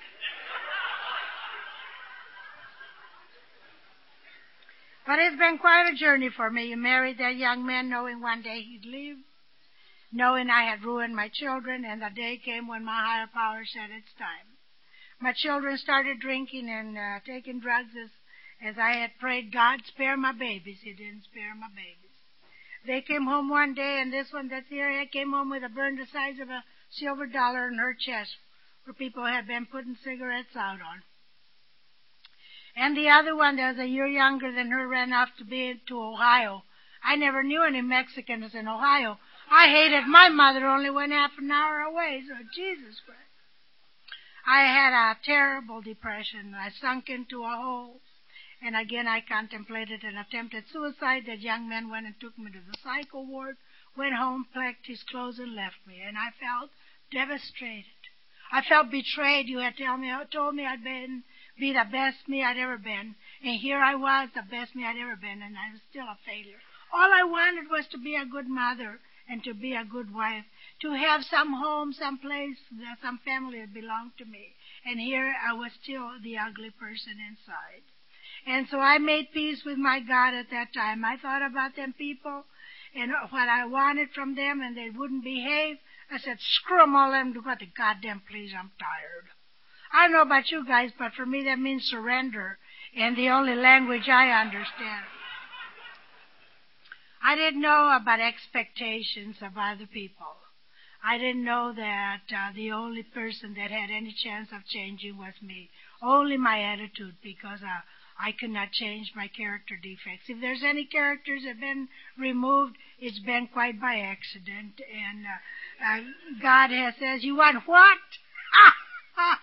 But it's been quite a journey for me. You married that young man knowing one day he'd leave, knowing I had ruined my children, and the day came when my higher power said it's time. My children started drinking and uh, taking drugs as, as I had prayed, God, spare my babies. He didn't spare my babies. They came home one day, and this one that's here came home with a burn the size of a silver dollar in her chest where people had been putting cigarettes out on. And the other one that was a year younger than her ran off to be to Ohio. I never knew any Mexicans in Ohio. I hated my mother only went half an hour away, so Jesus Christ. I had a terrible depression. I sunk into a hole. And again, I contemplated an attempted suicide. That young man went and took me to the psycho ward, went home, packed his clothes, and left me. And I felt devastated. I felt betrayed. You had told me, told me I'd been be the best me I'd ever been, and here I was, the best me I'd ever been, and I was still a failure. All I wanted was to be a good mother and to be a good wife, to have some home, some place, some family that belonged to me. And here I was still the ugly person inside. And so I made peace with my God at that time. I thought about them people and what I wanted from them, and they wouldn't behave. I said, screw them all, them do what the goddamn please. I'm tired. I don't know about you guys, but for me that means surrender, and the only language I understand. I didn't know about expectations of other people. I didn't know that uh, the only person that had any chance of changing was me. Only my attitude, because uh, I could not change my character defects. If there's any characters that have been removed, it's been quite by accident. And uh, uh, God has says, "You want what?"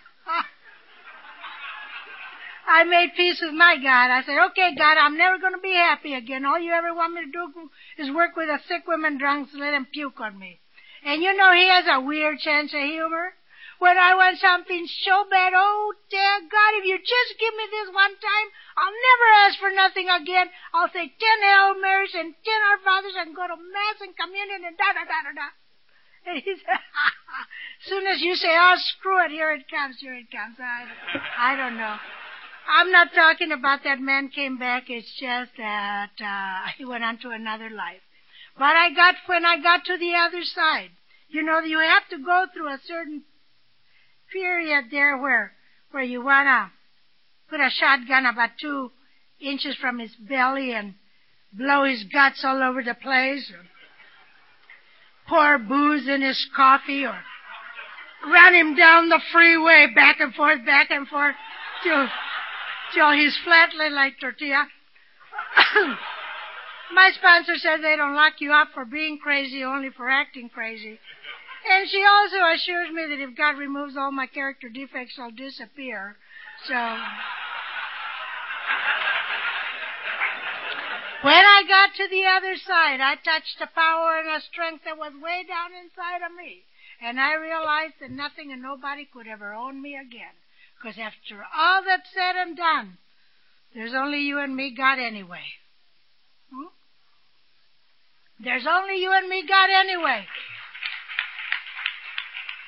I made peace with my God. I said, okay, God, I'm never going to be happy again. All you ever want me to do is work with a sick woman drunk to let him puke on me. And you know he has a weird sense of humor. When I want something so bad, oh dear God, if you just give me this one time, I'll never ask for nothing again. I'll say ten Hail Marys and ten Our Fathers and go to Mass and communion and da da da da da. And he said, soon as you say, oh, screw it, here it comes, here it comes. I, I don't know. I'm not talking about that man came back. It's just that uh, he went on to another life. But I got when I got to the other side. You know, you have to go through a certain period there where where you wanna put a shotgun about two inches from his belly and blow his guts all over the place, or pour booze in his coffee, or run him down the freeway back and forth, back and forth till till he's flatly like tortilla. My sponsor says they don't lock you up for being crazy, only for acting crazy. And she also assures me that if God removes all my character defects, I'll disappear. So. When I got to the other side, I touched a power and a strength that was way down inside of me. And I realized that nothing and nobody could ever own me again. Because after all that's said and done, there's only you and me, God, anyway. Hmm? There's only you and me, God, anyway.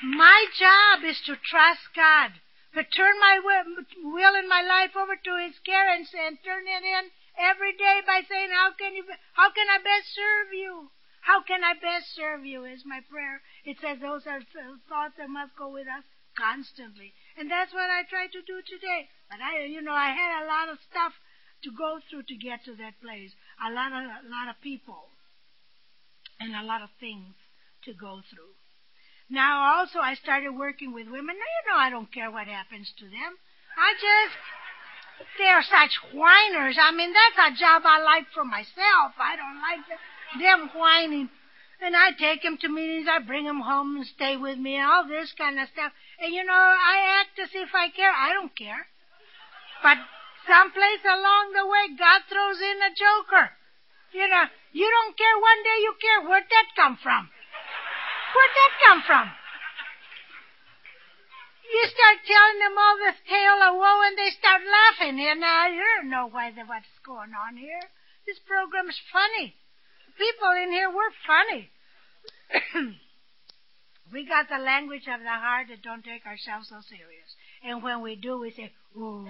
My job is to trust God, but turn my will and my life over to His care and, and turn it in every day by saying, "How can you? How can I best serve you? How can I best serve you?" Is my prayer. It says those are thoughts that must go with us constantly. And that's what I try to do today. But I, you know, I had a lot of stuff to go through to get to that place. A lot of, a lot of people. And a lot of things to go through. Now also I started working with women. Now you know I don't care what happens to them. I just, they're such whiners. I mean, that's a job I like for myself. I don't like them whining and I take him to meetings, I bring him home and stay with me and all this kind of stuff. And you know, I act as if I care. I don't care. But someplace along the way, God throws in a joker. You know, you don't care one day you care. Where'd that come from? Where'd that come from? You start telling them all this tale of woe and they start laughing. And uh, you don't know why the, what's going on here. This program's funny people in here, we're funny. we got the language of the heart that don't take ourselves so serious. And when we do, we say, ooh.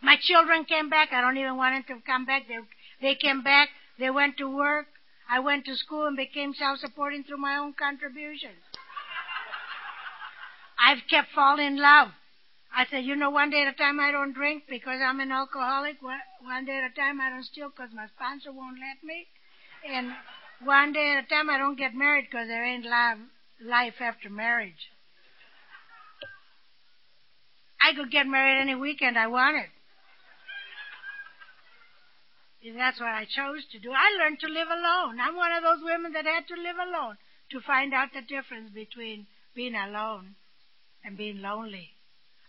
My children came back. I don't even want them to come back. They, they came back. They went to work. I went to school and became self-supporting through my own contributions. I've kept falling in love. I said, you know, one day at a time I don't drink because I'm an alcoholic. One day at a time I don't steal because my sponsor won't let me. And one day at a time I don't get married because there ain't life after marriage. I could get married any weekend I wanted. That's what I chose to do. I learned to live alone. I'm one of those women that had to live alone to find out the difference between being alone and being lonely.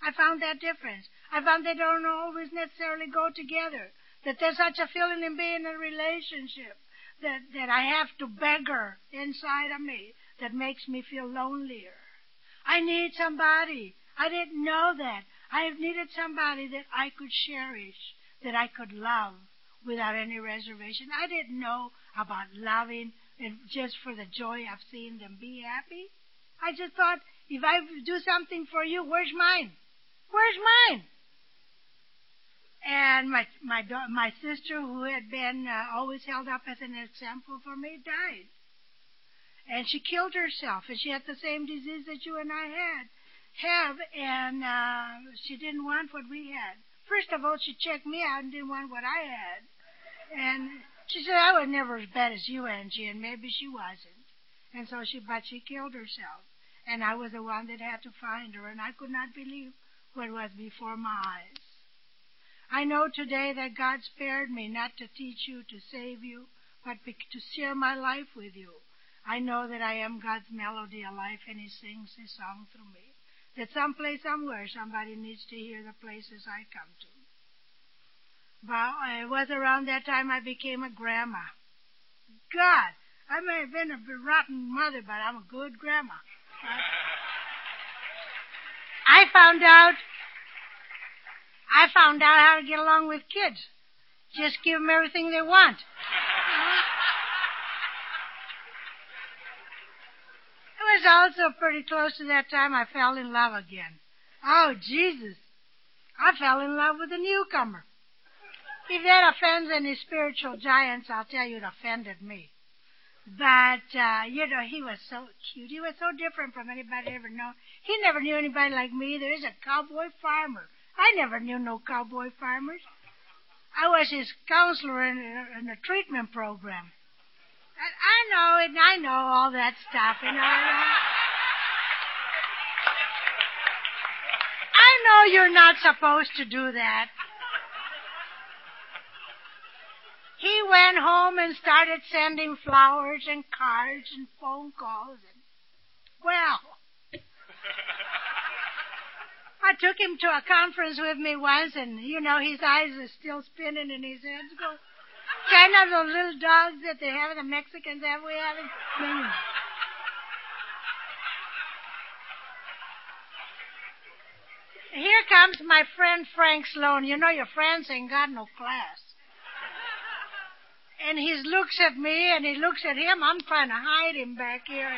I found that difference. I found they don't always necessarily go together. That there's such a feeling in being in a relationship that, that I have to beggar inside of me that makes me feel lonelier. I need somebody. I didn't know that. I have needed somebody that I could cherish, that I could love without any reservation. I didn't know about loving and just for the joy of seeing them be happy. I just thought, if I do something for you, where's mine? Where's mine? And my my my sister, who had been uh, always held up as an example for me, died, and she killed herself. And she had the same disease that you and I had have, and uh, she didn't want what we had. First of all, she checked me out and didn't want what I had, and she said I was never as bad as you, Angie, and maybe she wasn't. And so she, but she killed herself, and I was the one that had to find her, and I could not believe what was before my eyes. I know today that God spared me not to teach you, to save you, but to share my life with you. I know that I am God's melody of life and He sings His song through me. That someplace, somewhere, somebody needs to hear the places I come to. But it was around that time I became a grandma. God, I may have been a rotten mother, but I'm a good grandma. I found out I found out how to get along with kids. Just give them everything they want. it was also pretty close to that time I fell in love again. Oh, Jesus. I fell in love with a newcomer. If that offends any spiritual giants, I'll tell you it offended me. But, uh, you know, he was so cute. He was so different from anybody I ever known. He never knew anybody like me. There's a cowboy farmer I never knew no cowboy farmers. I was his counselor in in a treatment program. And I know it, and I know all that stuff, you know. I know you're not supposed to do that. He went home and started sending flowers and cards and phone calls and well I took him to a conference with me once, and you know his eyes are still spinning and his head's going. Kind of those little dogs that they have, the Mexicans have, we have in. Here comes my friend Frank Sloan. You know your friends ain't got no class. And he looks at me and he looks at him. I'm trying to hide him back here.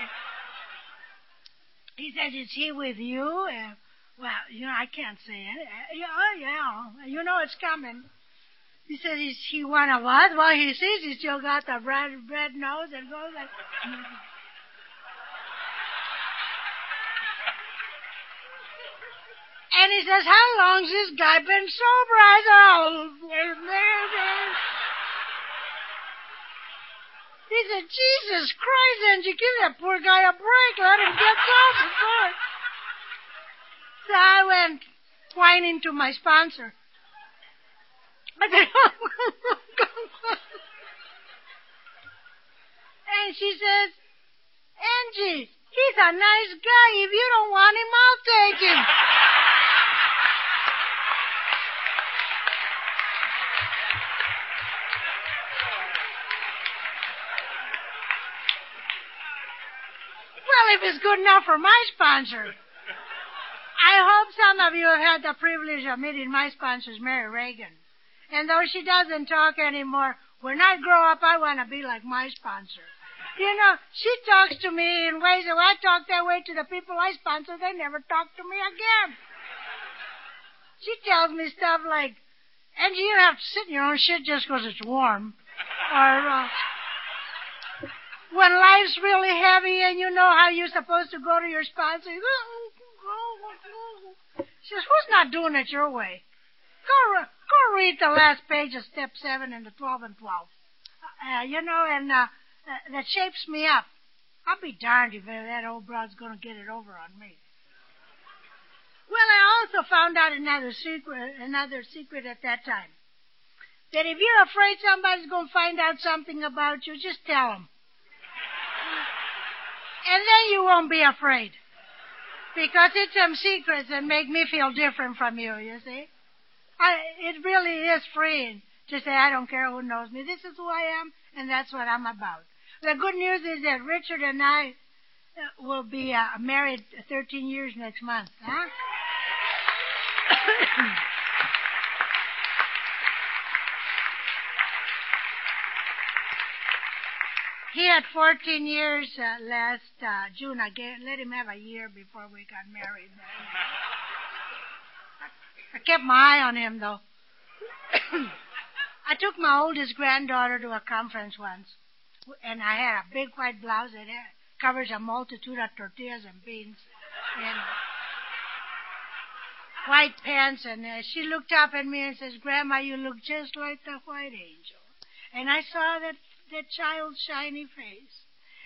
He says, Is he with you? And well, you know, I can't say it. Uh, oh, yeah. You know it's coming. He said he's, he one of us. Well, he sees he's still got the red, red nose and goes like... And he says, how long's this guy been sober? I said, oh, He said, Jesus Christ, Angie, give that poor guy a break. Let him get sober first. So I went whining to my sponsor. I said, oh, and she says, Angie, he's a nice guy. If you don't want him, I'll take him. If it's good enough for my sponsor. I hope some of you have had the privilege of meeting my sponsor, Mary Reagan. And though she doesn't talk anymore, when I grow up, I want to be like my sponsor. You know, she talks to me in ways that I talk that way to the people I sponsor, they never talk to me again. She tells me stuff like, Angie, you have to sit in your own shit just 'cause it's warm. Or, uh, when life's really heavy and you know how you're supposed to go to your sponsor, she says, who's not doing it your way? Go, re- go read the last page of step seven and the 12 and 12. Uh, you know, and, uh, that shapes me up. I'll be darned if that old broad's gonna get it over on me. Well, I also found out another secret, another secret at that time. that if you're afraid somebody's going to find out something about you, just tell them. And then you won't be afraid. Because it's some secrets that make me feel different from you, you see. I, it really is freeing to say, I don't care who knows me. This is who I am, and that's what I'm about. The good news is that Richard and I uh, will be uh, married 13 years next month, huh? He had 14 years uh, last uh, June. I gave, let him have a year before we got married. I kept my eye on him, though. I took my oldest granddaughter to a conference once, and I had a big white blouse that covers a multitude of tortillas and beans, and white pants, and uh, she looked up at me and says, Grandma, you look just like the white angel. And I saw that that child's shiny face.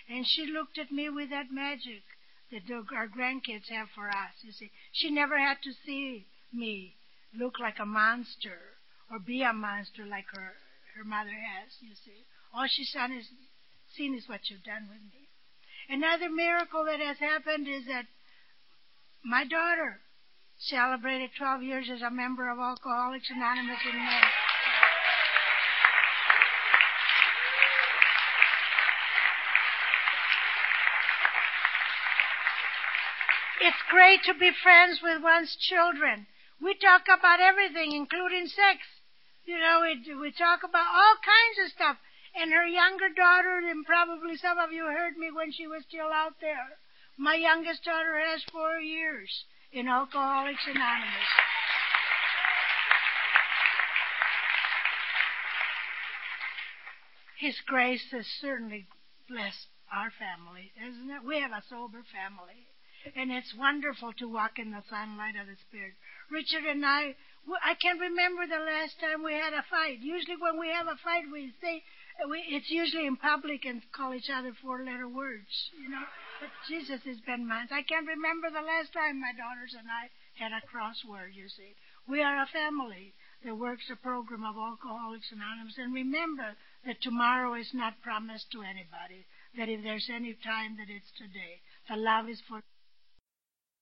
And she looked at me with that magic that our grandkids have for us. You see, she never had to see me look like a monster or be a monster like her her mother has. You see, all she's done is seen is what you've done with me. Another miracle that has happened is that my daughter celebrated 12 years as a member of Alcoholics Anonymous in May. It's great to be friends with one's children. We talk about everything, including sex. You know, we, we talk about all kinds of stuff. And her younger daughter, and probably some of you heard me when she was still out there. My youngest daughter has four years in Alcoholics Anonymous. His grace has certainly blessed our family, isn't it? We have a sober family. And it's wonderful to walk in the sunlight of the Spirit. Richard and I, I can't remember the last time we had a fight. Usually when we have a fight, we say, we, it's usually in public and call each other four-letter words, you know. But Jesus has been mine. I can't remember the last time my daughters and I had a crossword, you see. We are a family that works a program of Alcoholics Anonymous. And remember that tomorrow is not promised to anybody. That if there's any time, that it's today. The love is for